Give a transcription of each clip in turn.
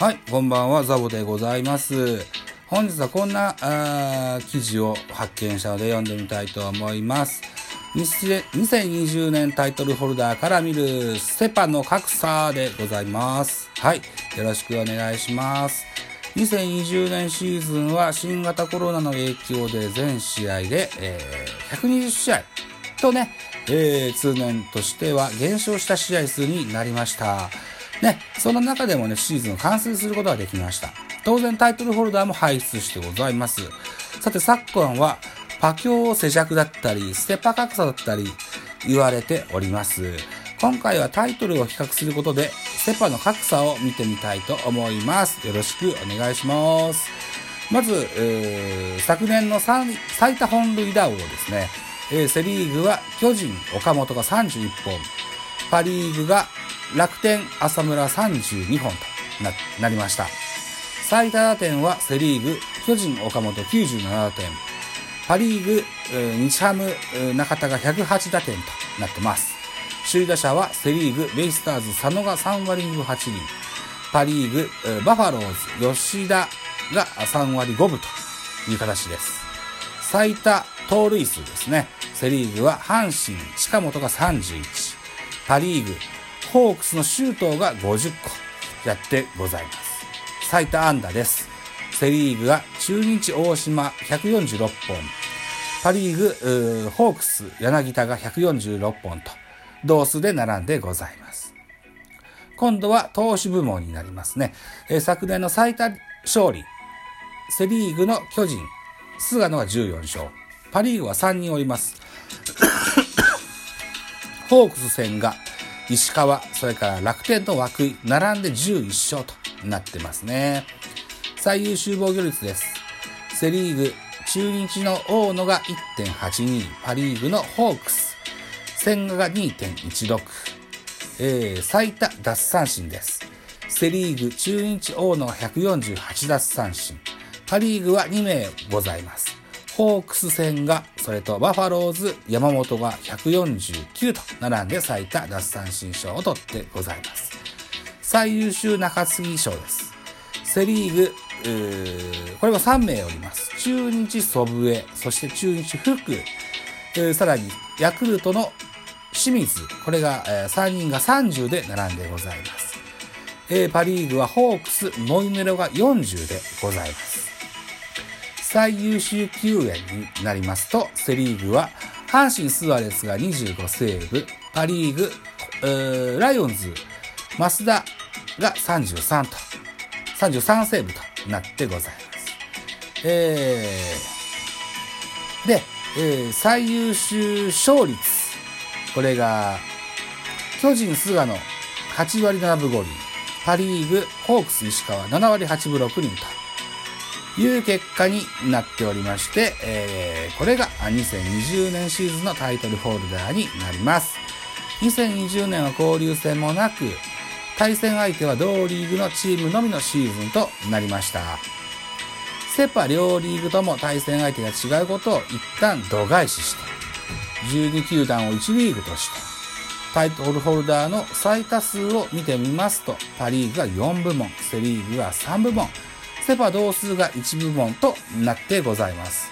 はい、こんばんは、ザボでございます。本日はこんなあ記事を発見したので読んでみたいと思います。2000 2020年タイトルホルダーから見るセパの格差でございます。はい、よろしくお願いします。2020年シーズンは新型コロナの影響で全試合で、えー120試合とね、えー通年としては減少した試合数になりました。ね、その中でもね、シーズンを完成することができました。当然タイトルホルダーも輩出してございます。さて昨今は、パ教世弱だったり、ステッパ格差だったり言われております。今回はタイトルを比較することで、セパの格差を見てみたいと思います。よろしくお願いします。まず、えー昨年の最最多本塁打王ですね。えーセリーグは巨人、岡本が31本。パリーグが楽天、浅村32本とななりました。最多打点はセリーグ、巨人、岡本97打点。パリーグ、えー日ハム、中田が108打点となってます。首位打者はセリーグ、ベイスターズ、佐野が3割2分8厘。パリーグ、バファローズ、吉田が3割5分という形です。最多盗塁数ですね。セリーグは阪神、近本が31。パリーグ、ホークスの周東が50個やってございます。最多安打です。セリーグが中日大島146本。パリーグ、ーホークス柳田が146本と、同数で並んでございます。今度は投手部門になりますね。え昨年の最多勝利、セリーグの巨人、菅野が14勝。パリーグは3人おります。ホークス戦が石川、それから楽天と涌井、並んで11勝となってますね。最優秀防御率です。セリーグ、中日の大野が1.82、パリーグのホークス、千賀が2.16、えー最多奪三振です。セリーグ、中日大野が148奪三振。パリーグは2名ございます。ホークス戦が、それとバファローズ、山本が149と並んで最多奪三振賞を取ってございます。最優秀中継ぎ賞です。セリーグ、ーこれは3名おります。中日祖父江、そして中日福、さらにヤクルトの清水、これが、え3人が30で並んでございます。えーパリーグはホークス、ノイメロが40でございます。最優秀救援になりますと、セリーグは、阪神スアレスが25セーブ、パリーグ、ーライオンズ、増田が33と、33セーブとなってございます。えー、で、えー最優秀勝率、これが、巨人菅野8割7分5厘、パリーグホークス石川7割8分6厘と。いう結果になっておりまして、えーこれが2020年シーズンのタイトルホルダーになります。2020年は交流戦もなく、対戦相手は同リーグのチームのみのシーズンとなりました。セパ両リーグとも対戦相手が違うことを一旦度外視して、12球団を1リーグとして、タイトルホルダーの最多数を見てみますと、パリーグが4部門、セリーグが3部門、セパ同数が1部門となってございます。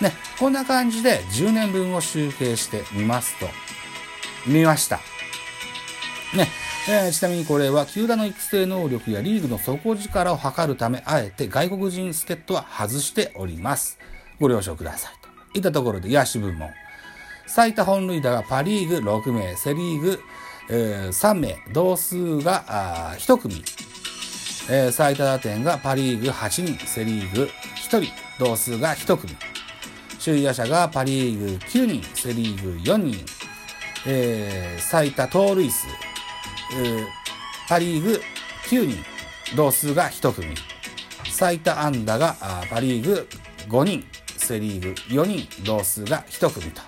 ね、こんな感じで10年分を集計してみますと、見ました。ね、えーちなみにこれは球団の育成能力やリーグの底力を測るため、あえて外国人助っ人は外しております。ご了承くださいと。いったところで野手部門。最多本塁打がパリーグ6名、セリーグ、えー3名、同数があ1組。えー最多打点がパリーグ8人、セリーグ1人、同数が1組。首位打者がパリーグ9人、セリーグ4人。えー最多盗塁数、えーパリーグ9人、同数が1組。最多安打がパリーグ5人、セリーグ4人、同数が1組と。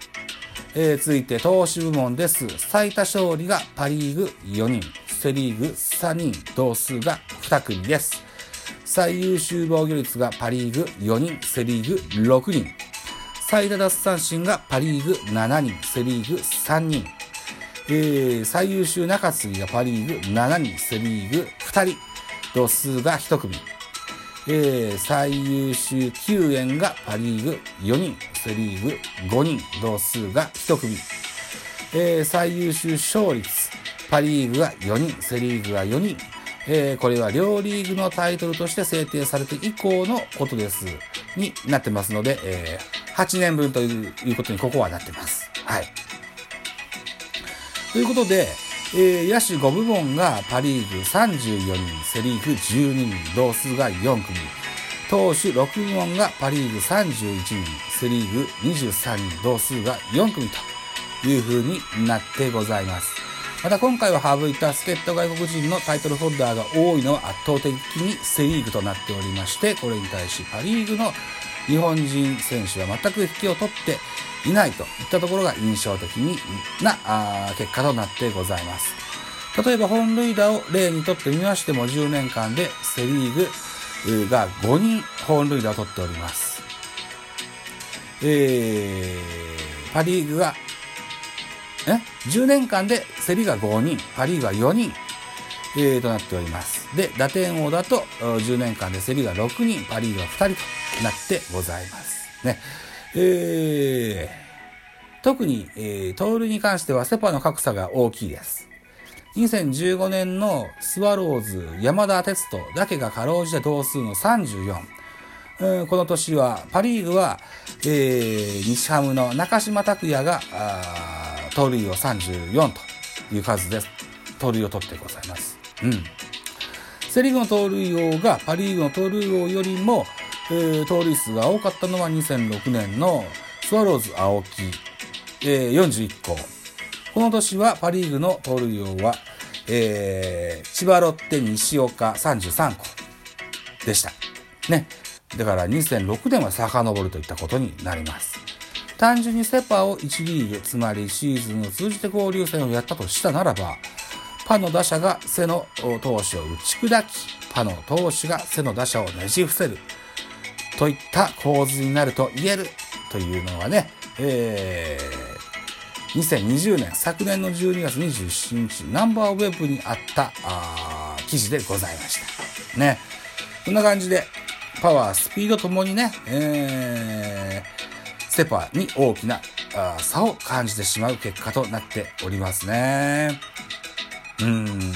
えー続いて投手部門です。最多勝利がパリーグ4人、セリーグ3人、同数が2組です。最優秀防御率がパリーグ4人、セリーグ6人。最多奪三振がパリーグ7人、セリーグ3人。えー最優秀中継ぎがパリーグ7人、セリーグ2人。同数が1組。えー、最優秀救援がパリーグ4人、セリーグ5人、同数が1組。えー、最優秀勝率、パリーグが4人、セリーグが4人。えー、これは両リーグのタイトルとして制定されて以降のことです。になってますので、えー、8年分ということにここはなってます。はい。ということで、えー、野手5部門がパリーグ34人、セリーグ12人、同数が4組。投手6部門がパリーグ31人、セリーグ23人、同数が4組という風になってございます。また今回は省いた助っ人外国人のタイトルホルダーが多いのは圧倒的にセリーグとなっておりまして、これに対しパリーグの日本人選手は全く引きを取っていないといったところが印象的にな結果となってございます。例えば本塁打を例にとってみましても10年間でセリーグが5人本塁打を取っております。えー、パリーグが、え ?10 年間でセリが5人、パリーグが4人、えー、となっております。で、打点王だと10年間でセリが6人、パリーグが2人となってございます。ね。えー、特に、えー、盗塁に関してはセパの格差が大きいです。2015年のスワローズ山田哲人だけがかろうじて同数の34。えー、この年はパリーグは、えー、日ハムの中島拓也が盗塁を34という数で盗塁を取ってございます。うん。セリーグの盗塁王がパリーグの盗塁王よりも、えー、盗塁数が多かったのは2006年のスワローズ青木、えー、41個。この年はパリーグの盗塁王は、えー、千葉ロッテ西岡33個でした。ね。だから2006年は遡るといったことになります。単純にセパを1リーグ、つまりシーズンを通じて交流戦をやったとしたならば、パの打者が背の投手を打ち砕き、パの投手が背の打者をねじ伏せる。といった構図になると言えるというのがね、えー、2020年、昨年の12月27日、ナンバーウェブにあったあ記事でございました。ね。こんな感じで、パワー、スピードともにね、えー、セパに大きな差を感じてしまう結果となっておりますね。うーん。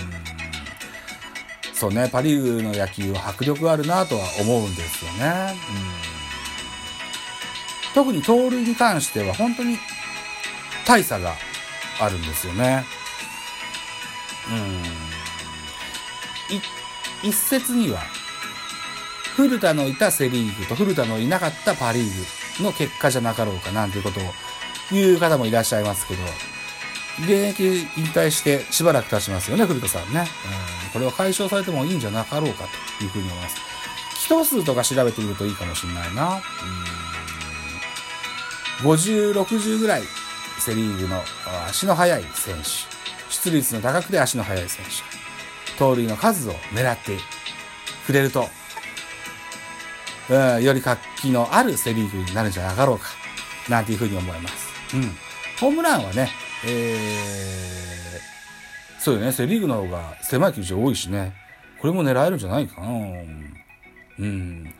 そうね、パ・リーグの野球は迫力あるなとは思うんですよね。うん、特に盗塁に関しては本当に大差があるんですよね。うん。一説には、古田のいたセリーグと古田のいなかったパ・リーグの結果じゃなかろうかなんていうことを言う方もいらっしゃいますけど、現役引退してしばらく経ちますよね、古田さんね。うんこれは解消されてもいいんじゃなかろうかというふうに思います。気頭数とか調べてみるといいかもしれないな。50、60ぐらいセリーグの足の速い選手、出率の高くて足の速い選手、盗塁の数を狙ってくれると、うん、より活気のあるセリーグになるんじゃなかろうか、なんていうふうに思います。うん。ホームランはね、えーそうよね。セリーグの方が狭い球場多いしね。これも狙えるんじゃないかな。うん。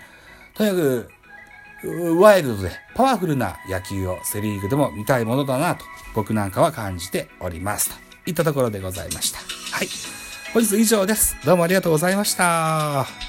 とにかく、ワイルドでパワフルな野球をセリーグでも見たいものだなと僕なんかは感じております。といったところでございました。はい。本日以上です。どうもありがとうございました。